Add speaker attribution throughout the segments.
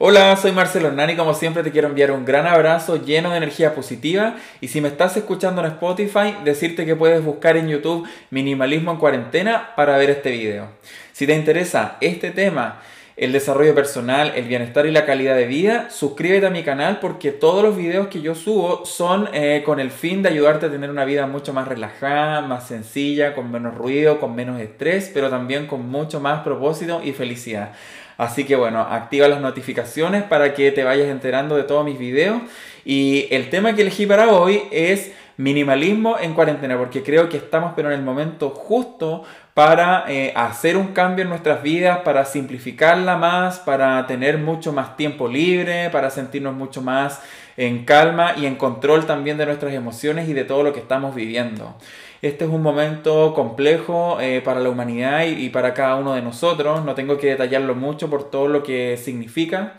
Speaker 1: Hola, soy Marcelo Hernán y como siempre te quiero enviar un gran abrazo lleno de energía positiva y si me estás escuchando en Spotify, decirte que puedes buscar en YouTube Minimalismo en cuarentena para ver este video. Si te interesa este tema, el desarrollo personal, el bienestar y la calidad de vida, suscríbete a mi canal porque todos los videos que yo subo son eh, con el fin de ayudarte a tener una vida mucho más relajada, más sencilla, con menos ruido, con menos estrés, pero también con mucho más propósito y felicidad. Así que bueno, activa las notificaciones para que te vayas enterando de todos mis videos. Y el tema que elegí para hoy es minimalismo en cuarentena, porque creo que estamos pero en el momento justo para eh, hacer un cambio en nuestras vidas, para simplificarla más, para tener mucho más tiempo libre, para sentirnos mucho más en calma y en control también de nuestras emociones y de todo lo que estamos viviendo. Este es un momento complejo eh, para la humanidad y, para cada uno de nosotros. No tengo que detallarlo mucho por todo lo que significa,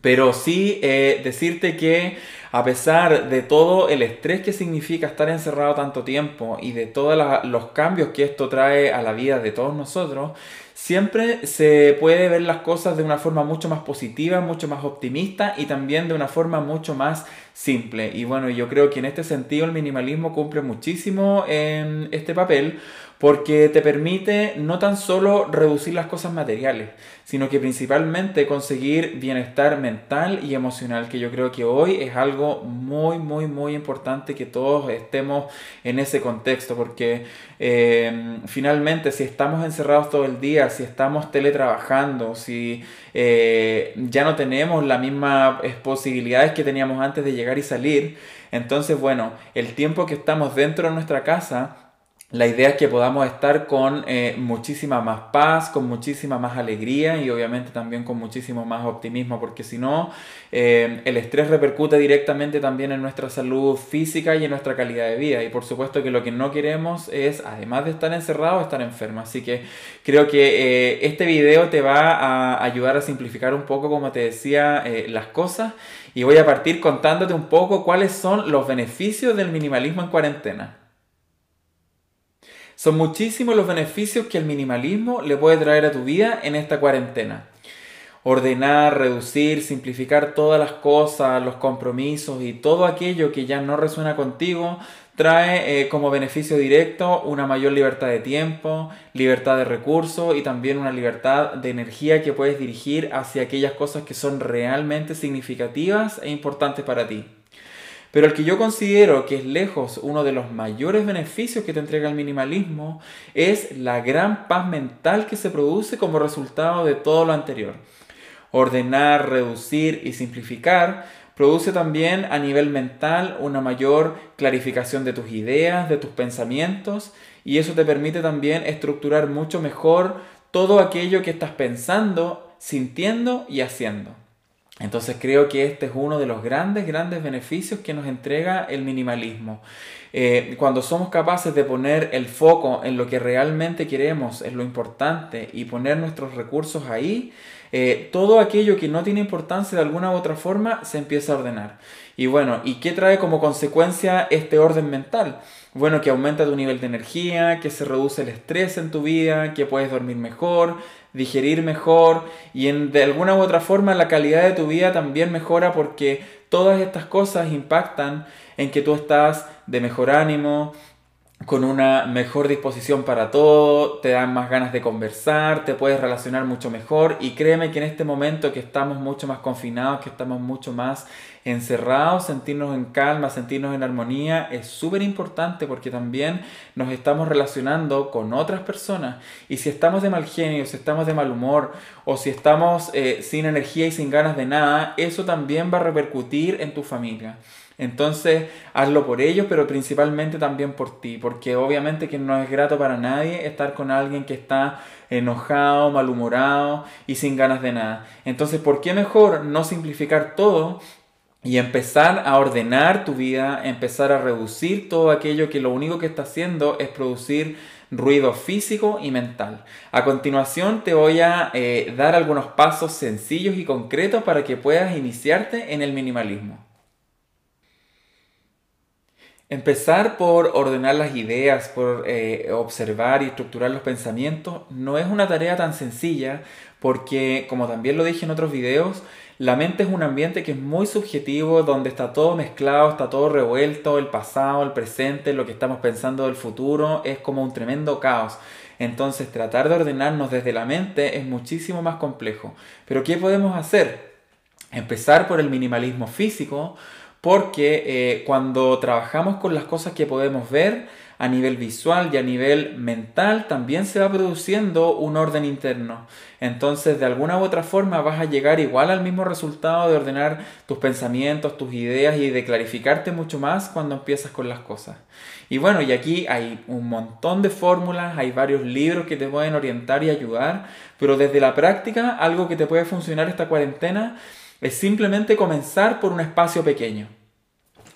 Speaker 1: pero sí eh, decirte que a pesar de todo el estrés que significa estar encerrado tanto tiempo y de todos los cambios que esto trae a la vida de todos nosotros, siempre se puede ver las cosas de una forma mucho más positiva, mucho más optimista y también de una forma mucho más simple. Y bueno, yo creo que en este sentido el minimalismo cumple muchísimo en este papel porque te permite no tan solo reducir las cosas materiales, sino que principalmente conseguir bienestar mental y emocional, que yo creo que hoy es algo muy, muy, muy importante que todos estemos en ese contexto, porque eh, finalmente si estamos encerrados todo el día, si estamos teletrabajando, si eh, ya no tenemos las mismas posibilidades que teníamos antes de llegar y salir, entonces bueno, el tiempo que estamos dentro de nuestra casa, la idea es que podamos estar con eh, muchísima más paz, con muchísima más alegría y obviamente también con muchísimo más optimismo, porque si no, eh, el estrés repercute directamente también en nuestra salud física y en nuestra calidad de vida. Y por supuesto que lo que no queremos es, además de estar encerrado, estar enfermo. Así que creo que eh, este video te va a ayudar a simplificar un poco, como te decía, las cosas. Y voy a partir contándote un poco cuáles son los beneficios del minimalismo en cuarentena. Son muchísimos los beneficios que el minimalismo le puede traer a tu vida en esta cuarentena. Ordenar, reducir, simplificar todas las cosas, los compromisos y todo aquello que ya no resuena contigo trae eh, como beneficio directo una mayor libertad de tiempo, libertad de recursos y también una libertad de energía que puedes dirigir hacia aquellas cosas que son realmente significativas e importantes para ti. Pero el que yo considero que es lejos uno de los mayores beneficios que te entrega el minimalismo es la gran paz mental que se produce como resultado de todo lo anterior. Ordenar, reducir y simplificar produce también a nivel mental una mayor clarificación de tus ideas, de tus pensamientos y eso te permite también estructurar mucho mejor todo aquello que estás pensando, sintiendo y haciendo. Entonces creo que este es uno de los grandes, grandes beneficios que nos entrega el minimalismo. Eh, cuando somos capaces de poner el foco en lo que realmente queremos, en lo importante, y poner nuestros recursos ahí, eh, todo aquello que no tiene importancia de alguna u otra forma se empieza a ordenar. Y bueno, ¿y qué trae como consecuencia este orden mental? Bueno, que aumenta tu nivel de energía, que se reduce el estrés en tu vida, que puedes dormir mejor, digerir mejor y en, de alguna u otra forma la calidad de tu vida también mejora porque todas estas cosas impactan en que tú estás de mejor ánimo, con una mejor disposición para todo, te dan más ganas de conversar, te puedes relacionar mucho mejor y créeme que en este momento que estamos mucho más confinados, que estamos mucho más encerrados, sentirnos en calma, sentirnos en armonía es súper importante porque también nos estamos relacionando con otras personas y si estamos de mal genio, si estamos de mal humor o si estamos eh, sin energía y sin ganas de nada, eso también va a repercutir en tu familia. Entonces, hazlo por ellos, pero principalmente también por ti, porque obviamente que no es grato para nadie estar con alguien que está enojado, malhumorado y sin ganas de nada. Entonces, ¿por qué mejor no simplificar todo y empezar a ordenar tu vida, empezar a reducir todo aquello que lo único que está haciendo es producir ruido físico y mental. A continuación te voy a eh, dar algunos pasos sencillos y concretos para que puedas iniciarte en el minimalismo. Empezar por ordenar las ideas, por eh, observar y estructurar los pensamientos, no es una tarea tan sencilla porque, como también lo dije en otros videos, la mente es un ambiente que es muy subjetivo, donde está todo mezclado, está todo revuelto, el pasado, el presente, lo que estamos pensando del futuro, es como un tremendo caos. Entonces tratar de ordenarnos desde la mente es muchísimo más complejo. Pero ¿qué podemos hacer? Empezar por el minimalismo físico, porque eh, cuando trabajamos con las cosas que podemos ver a nivel visual y a nivel mental, también se va produciendo un orden interno. Entonces, de alguna u otra forma vas a llegar igual al mismo resultado de ordenar tus pensamientos, tus ideas y de clarificarte mucho más cuando empiezas con las cosas. Y bueno, y aquí hay un montón de fórmulas, hay varios libros que te pueden orientar y ayudar, pero desde la práctica, algo que te puede funcionar esta cuarentena es simplemente comenzar por un espacio pequeño.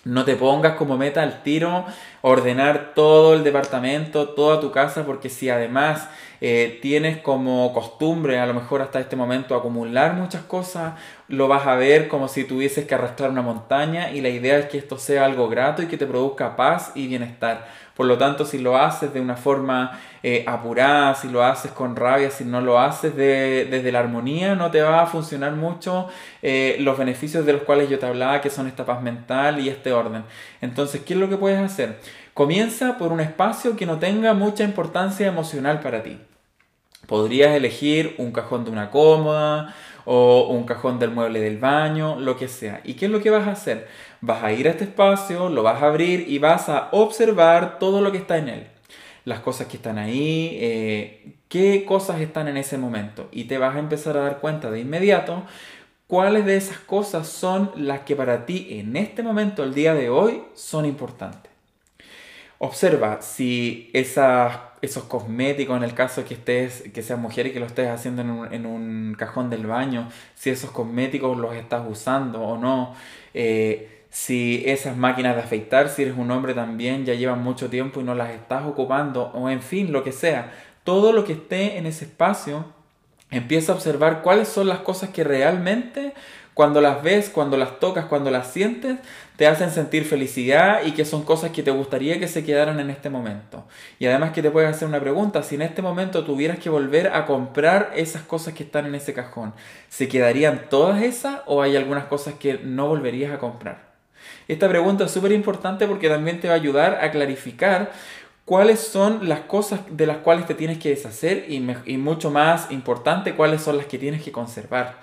Speaker 1: No te pongas como meta al tiro ordenar todo el departamento, toda tu casa, porque si además eh, tienes como costumbre a lo mejor hasta este momento acumular muchas cosas, lo vas a ver como si tuvieses que arrastrar una montaña y la idea es que esto sea algo grato y que te produzca paz y bienestar. Por lo tanto, si lo haces de una forma eh, apurada, si lo haces con rabia, si no lo haces desde la armonía, no te va a funcionar mucho eh, los beneficios de los cuales yo te hablaba, que son esta paz mental y este orden. Entonces, ¿qué es lo que puedes hacer? Comienza por un espacio que no tenga mucha importancia emocional para ti. Podrías elegir un cajón de una cómoda o un cajón del mueble del baño, lo que sea. ¿Y qué es lo que vas a hacer? Vas a ir a este espacio, lo vas a abrir y vas a observar todo lo que está en él. Las cosas que están ahí, eh, qué cosas están en ese momento. Y te vas a empezar a dar cuenta de inmediato cuáles de esas cosas son las que para ti en este momento, el día de hoy, son importantes. Observa si esos cosméticos, en el caso que estés, que seas mujer y que lo estés haciendo en un, en un cajón del baño, si esos cosméticos los estás usando o no. Eh, si esas máquinas de afeitar, si eres un hombre también, ya llevan mucho tiempo y no las estás ocupando, o en fin, lo que sea, todo lo que esté en ese espacio, empieza a observar cuáles son las cosas que realmente cuando las ves, cuando las tocas, cuando las sientes, te hacen sentir felicidad y que son cosas que te gustaría que se quedaran en este momento. Y además que te puedes hacer una pregunta, si en este momento tuvieras que volver a comprar esas cosas que están en ese cajón, ¿se quedarían todas esas o hay algunas cosas que no volverías a comprar? Esta pregunta es súper importante porque también te va a ayudar a clarificar cuáles son las cosas de las cuales te tienes que deshacer y, y, mucho más importante, cuáles son las que tienes que conservar.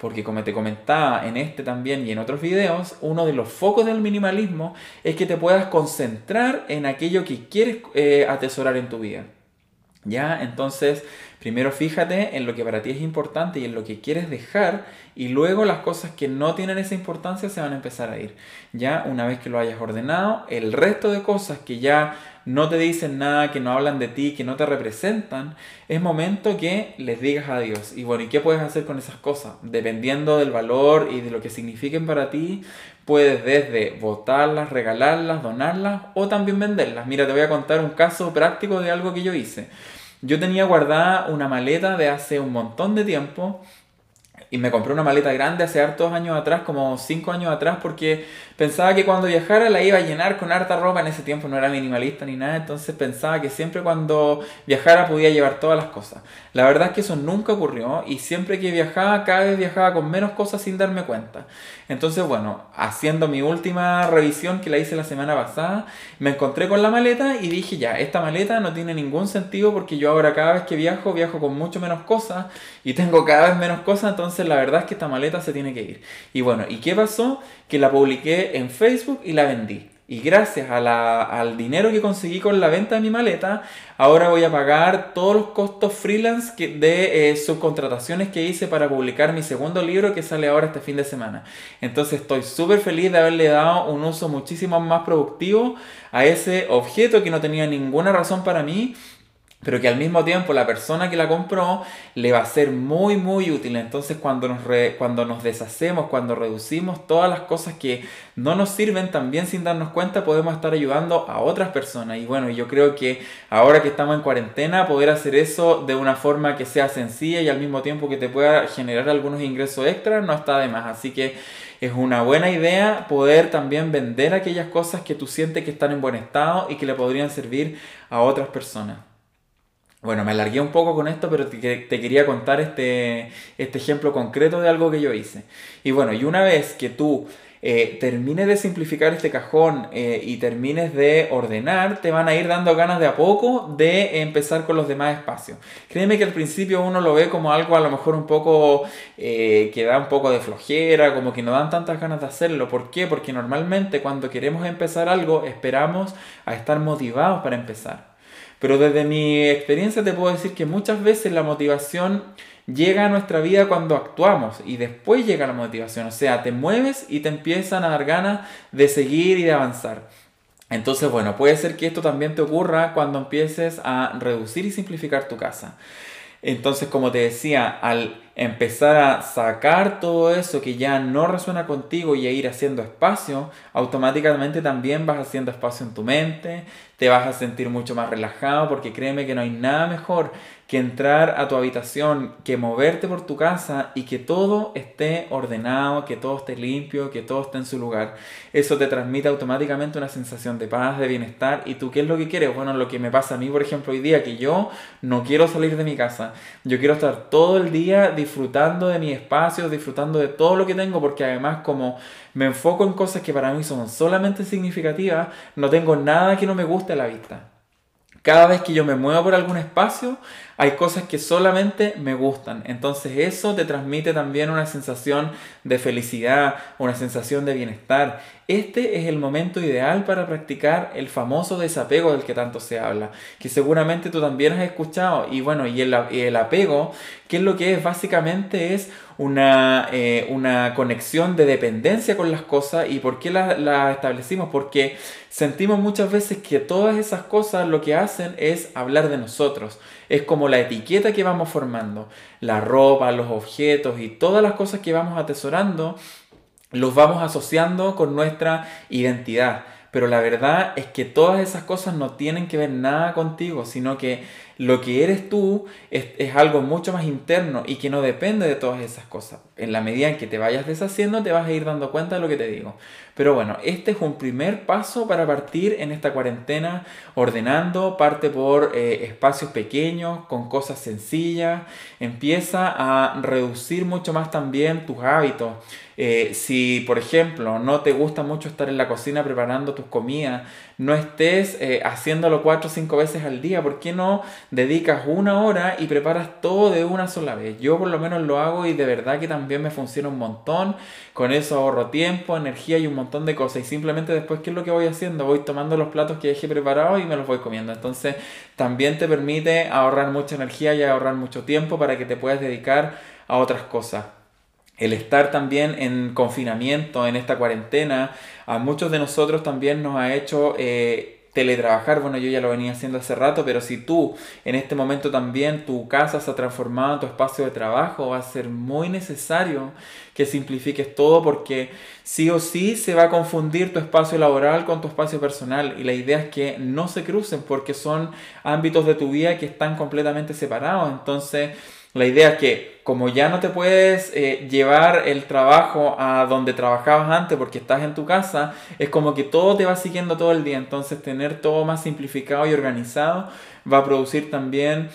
Speaker 1: Porque como te comentaba en este también y en otros videos, uno de los focos del minimalismo es que te puedas concentrar en aquello que quieres eh, atesorar en tu vida. ¿Ya? Entonces, primero fíjate en lo que para ti es importante y en lo que quieres dejar y luego las cosas que no tienen esa importancia se van a empezar a ir. Ya una vez que lo hayas ordenado, el resto de cosas que ya no te dicen nada, que no hablan de ti, que no te representan, es momento que les digas adiós. Y bueno, ¿y qué puedes hacer con esas cosas? Dependiendo del valor y de lo que signifiquen para ti, puedes desde botarlas, regalarlas, donarlas o también venderlas. Mira, te voy a contar un caso práctico de algo que yo hice. Yo tenía guardada una maleta de hace un montón de tiempo y me compré una maleta grande hace hartos años atrás, como 5 años atrás, porque pensaba que cuando viajara la iba a llenar con harta ropa. En ese tiempo no era minimalista ni nada, entonces pensaba que siempre cuando viajara podía llevar todas las cosas. La verdad es que eso nunca ocurrió y siempre que viajaba, cada vez viajaba con menos cosas sin darme cuenta. Entonces, bueno, haciendo mi última revisión que la hice la semana pasada, me encontré con la maleta y dije, ya, esta maleta no tiene ningún sentido porque yo ahora cada vez que viajo, viajo con mucho menos cosas y tengo cada vez menos cosas, entonces la verdad es que esta maleta se tiene que ir. Y bueno, ¿y qué pasó? Que la publiqué en Facebook y la vendí. Y gracias al dinero que conseguí con la venta de mi maleta, ahora voy a pagar todos los costos freelance de eh, subcontrataciones que hice para publicar mi segundo libro que sale ahora este fin de semana. Entonces estoy súper feliz de haberle dado un uso muchísimo más productivo a ese objeto que no tenía ninguna razón para mí pero que al mismo tiempo la persona que la compró le va a ser muy muy útil. Entonces cuando nos, cuando nos deshacemos, cuando reducimos todas las cosas que no nos sirven, también sin darnos cuenta podemos estar ayudando a otras personas. Y bueno, yo creo que ahora que estamos en cuarentena, poder hacer eso de una forma que sea sencilla y al mismo tiempo que te pueda generar algunos ingresos extras, no está de más. Así que es una buena idea poder también vender aquellas cosas que tú sientes que están en buen estado y que le podrían servir a otras personas. Bueno, me alargué un poco con esto, pero te, quería contar este, este ejemplo concreto de algo que yo hice. Y bueno, y una vez que tú eh, termines de simplificar este cajón eh, y termines de ordenar, te van a ir dando ganas de a poco de empezar con los demás espacios. Créeme que al principio uno lo ve como algo a lo mejor un poco eh, que da un poco de flojera, como que no dan tantas ganas de hacerlo. ¿Por qué? Porque normalmente cuando queremos empezar algo esperamos a estar motivados para empezar. Pero desde mi experiencia te puedo decir que muchas veces la motivación llega a nuestra vida cuando actuamos y después llega la motivación. O sea, te mueves y te empiezan a dar ganas de seguir y de avanzar. Entonces, bueno, puede ser que esto también te ocurra cuando empieces a reducir y simplificar tu casa. Entonces, como te decía, al empezar a sacar todo eso que ya no resuena contigo y a ir haciendo espacio, automáticamente también vas haciendo espacio en tu mente, te vas a sentir mucho más relajado porque créeme que no hay nada mejor que entrar a tu habitación, que moverte por tu casa y que todo esté ordenado, que todo esté limpio, que todo esté en su lugar. Eso te transmite automáticamente una sensación de paz, de bienestar. ¿Y tú qué es lo que quieres? Bueno, lo que me pasa a mí, por ejemplo, hoy día, que yo no quiero salir de mi casa. Yo quiero estar todo el día disfrutando de mi espacio, disfrutando de todo lo que tengo, porque además como me enfoco en cosas que para mí son solamente significativas, no tengo nada que no me guste a la vista. Cada vez que yo me muevo por algún espacio, hay cosas que solamente me gustan. Entonces eso te transmite también una sensación de felicidad, una sensación de bienestar. Este es el momento ideal para practicar el famoso desapego del que tanto se habla, que seguramente tú también has escuchado. Y bueno, y el, el apego, ¿qué es lo que es? Básicamente es una, eh, una conexión de dependencia con las cosas. ¿Y por qué la, la establecimos? Porque sentimos muchas veces que todas esas cosas lo que hacen es hablar de nosotros es como la etiqueta que vamos formando. La ropa, los objetos y todas las cosas que vamos atesorando, los vamos asociando con nuestra identidad. Pero la verdad es que todas esas cosas no tienen que ver nada contigo, sino que lo que eres tú es, algo mucho más interno y que no depende de todas esas cosas. En la medida en que te vayas deshaciendo, te vas a ir dando cuenta de lo que te digo. Pero bueno, este es un primer paso para partir en esta cuarentena ordenando, parte por eh, espacios pequeños, con cosas sencillas, empieza a reducir mucho más también tus hábitos. Eh, si, por ejemplo, no te gusta mucho estar en la cocina preparando tus comidas, no estés eh, haciéndolo cuatro o cinco veces al día. ¿Por qué no dedicas una hora y preparas todo de una sola vez? Yo por lo menos lo hago y de verdad que también me funciona un montón. Con eso ahorro tiempo, energía y un montón de cosas. Y simplemente después, ¿qué es lo que voy haciendo? Voy tomando los platos que dejé preparados y me los voy comiendo. Entonces también te permite ahorrar mucha energía y ahorrar mucho tiempo para que te puedas dedicar a otras cosas el estar también en confinamiento, en esta cuarentena, a muchos de nosotros también nos ha hecho eh, teletrabajar. Bueno, yo ya lo venía haciendo hace rato, pero si tú en este momento también tu casa se ha transformado en tu espacio de trabajo, va a ser muy necesario que simplifiques todo porque sí o sí se va a confundir tu espacio laboral con tu espacio personal y la idea es que no se crucen porque son ámbitos de tu vida que están completamente separados. Entonces, la idea es que como ya no te puedes eh, llevar el trabajo a donde trabajabas antes porque estás en tu casa, es como que todo te va siguiendo todo el día. Entonces tener todo más simplificado y organizado va a producir también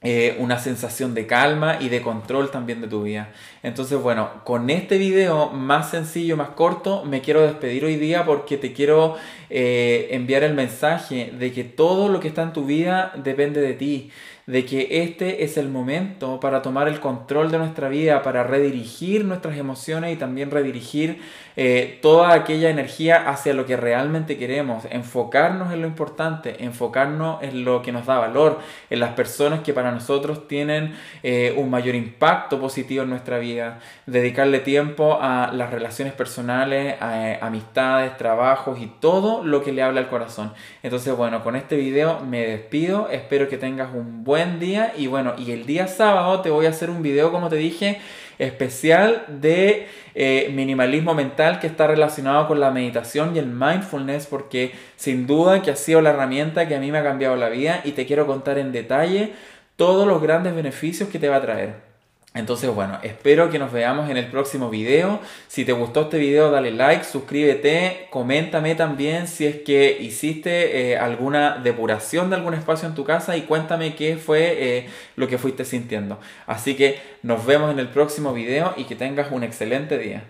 Speaker 1: eh, una sensación de calma y de control también de tu vida. Entonces, bueno, con este video más sencillo, más corto, me quiero despedir hoy día porque te quiero eh, enviar el mensaje de que todo lo que está en tu vida depende de ti de que este es el momento para tomar el control de nuestra vida, para redirigir nuestras emociones y también redirigir eh, toda aquella energía hacia lo que realmente queremos, enfocarnos en lo importante, enfocarnos en lo que nos da valor, en las personas que para nosotros tienen eh, un mayor impacto positivo en nuestra vida, dedicarle tiempo a las relaciones personales, a, eh, amistades, trabajos y todo lo que le habla al corazón. Entonces, bueno, con este video me despido, espero que tengas un buen día y bueno, y el día sábado te voy a hacer un video, como te dije, especial de eh, minimalismo mental que está relacionado con la meditación y el mindfulness porque sin duda que ha sido la herramienta que a mí me ha cambiado la vida y te quiero contar en detalle todos los grandes beneficios que te va a traer. Entonces, bueno, espero que nos veamos en el próximo video. Si te gustó este video, dale like, suscríbete, coméntame también si es que hiciste eh, alguna depuración de algún espacio en tu casa y cuéntame qué fue eh, lo que fuiste sintiendo. Así que nos vemos en el próximo video y que tengas un excelente día.